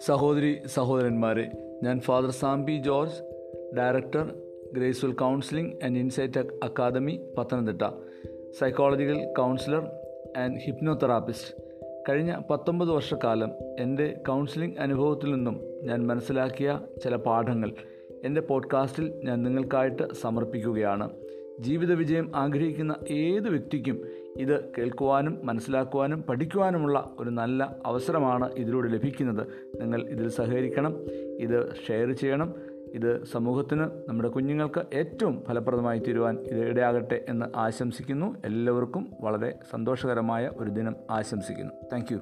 സഹോദരി സഹോദരന്മാരെ ഞാൻ father Sambi George director graceful counselling and insight academy Pathanamthitta. Psychological counsellor and hypnotherapist. കഴിഞ്ഞ പത്തൊമ്പത് വർഷക്കാലം എന്റെ കൗൺസിലിംഗ് അനുഭവത്തിൽ നിന്നും ഞാൻ മനസ്സിലാക്കിയ ചില പാഠങ്ങൾ എന്റെ പോഡ്കാസ്റ്റിൽ ഞാൻ നിങ്ങൾക്കായിട്ട് സമർപ്പിക്കുകയാണ്. ജീവിത വിജയം ആഗ്രഹിക്കുന്ന ഏത് വ്യക്തിക്കും ഇത് കേൾക്കുവാനും മനസ്സിലാക്കുവാനും പഠിക്കുവാനുമുള്ള ഒരു നല്ല അവസരമാണ് ഇതിലൂടെ ലഭിക്കുന്നത്. നിങ്ങൾ ഇതിൽ സഹകരിക്കണം ഇത് ഷെയർ ചെയ്യണം ഇത് സമൂഹത്തിന് നമ്മുടെ കുഞ്ഞുങ്ങൾക്ക് ഏറ്റവും ഫലപ്രദമായി തീരുവാൻ ഇത് ഇടയാകട്ടെ എന്ന് ആശംസിക്കുന്നു. എല്ലാവർക്കും വളരെ സന്തോഷകരമായ ഒരു ദിനം ആശംസിക്കുന്നു. താങ്ക്